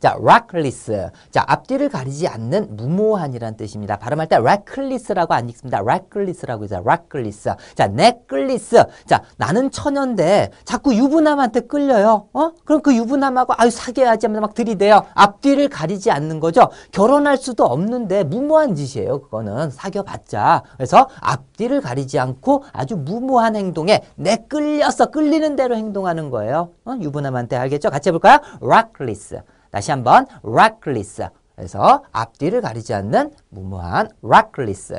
자, reckless. 자, 앞뒤를 가리지 않는 무모한이란 뜻입니다. 발음할 때 reckless라고 안 읽습니다. reckless라고 해서 reckless. 자, necklace. 자, 나는 처녀인데 자꾸 유부남한테 끌려요. 어? 그럼 그 유부남하고 아유 사귀어야지 하면서 막 들이대요. 앞뒤를 가리지 않는 거죠. 결혼할 수도 없는데 무모한 짓이에요. 그거는 사귀어봤자. 그래서 앞뒤를 가리지 않고 아주 무모한 행동에 내 끌려서 끌리는 대로 행동하는 거예요. 어? 유부남한테 알겠죠? 같이 해볼까요? reckless. 다시 한번 reckless. 그래서 앞뒤를 가리지 않는 무모한 reckless.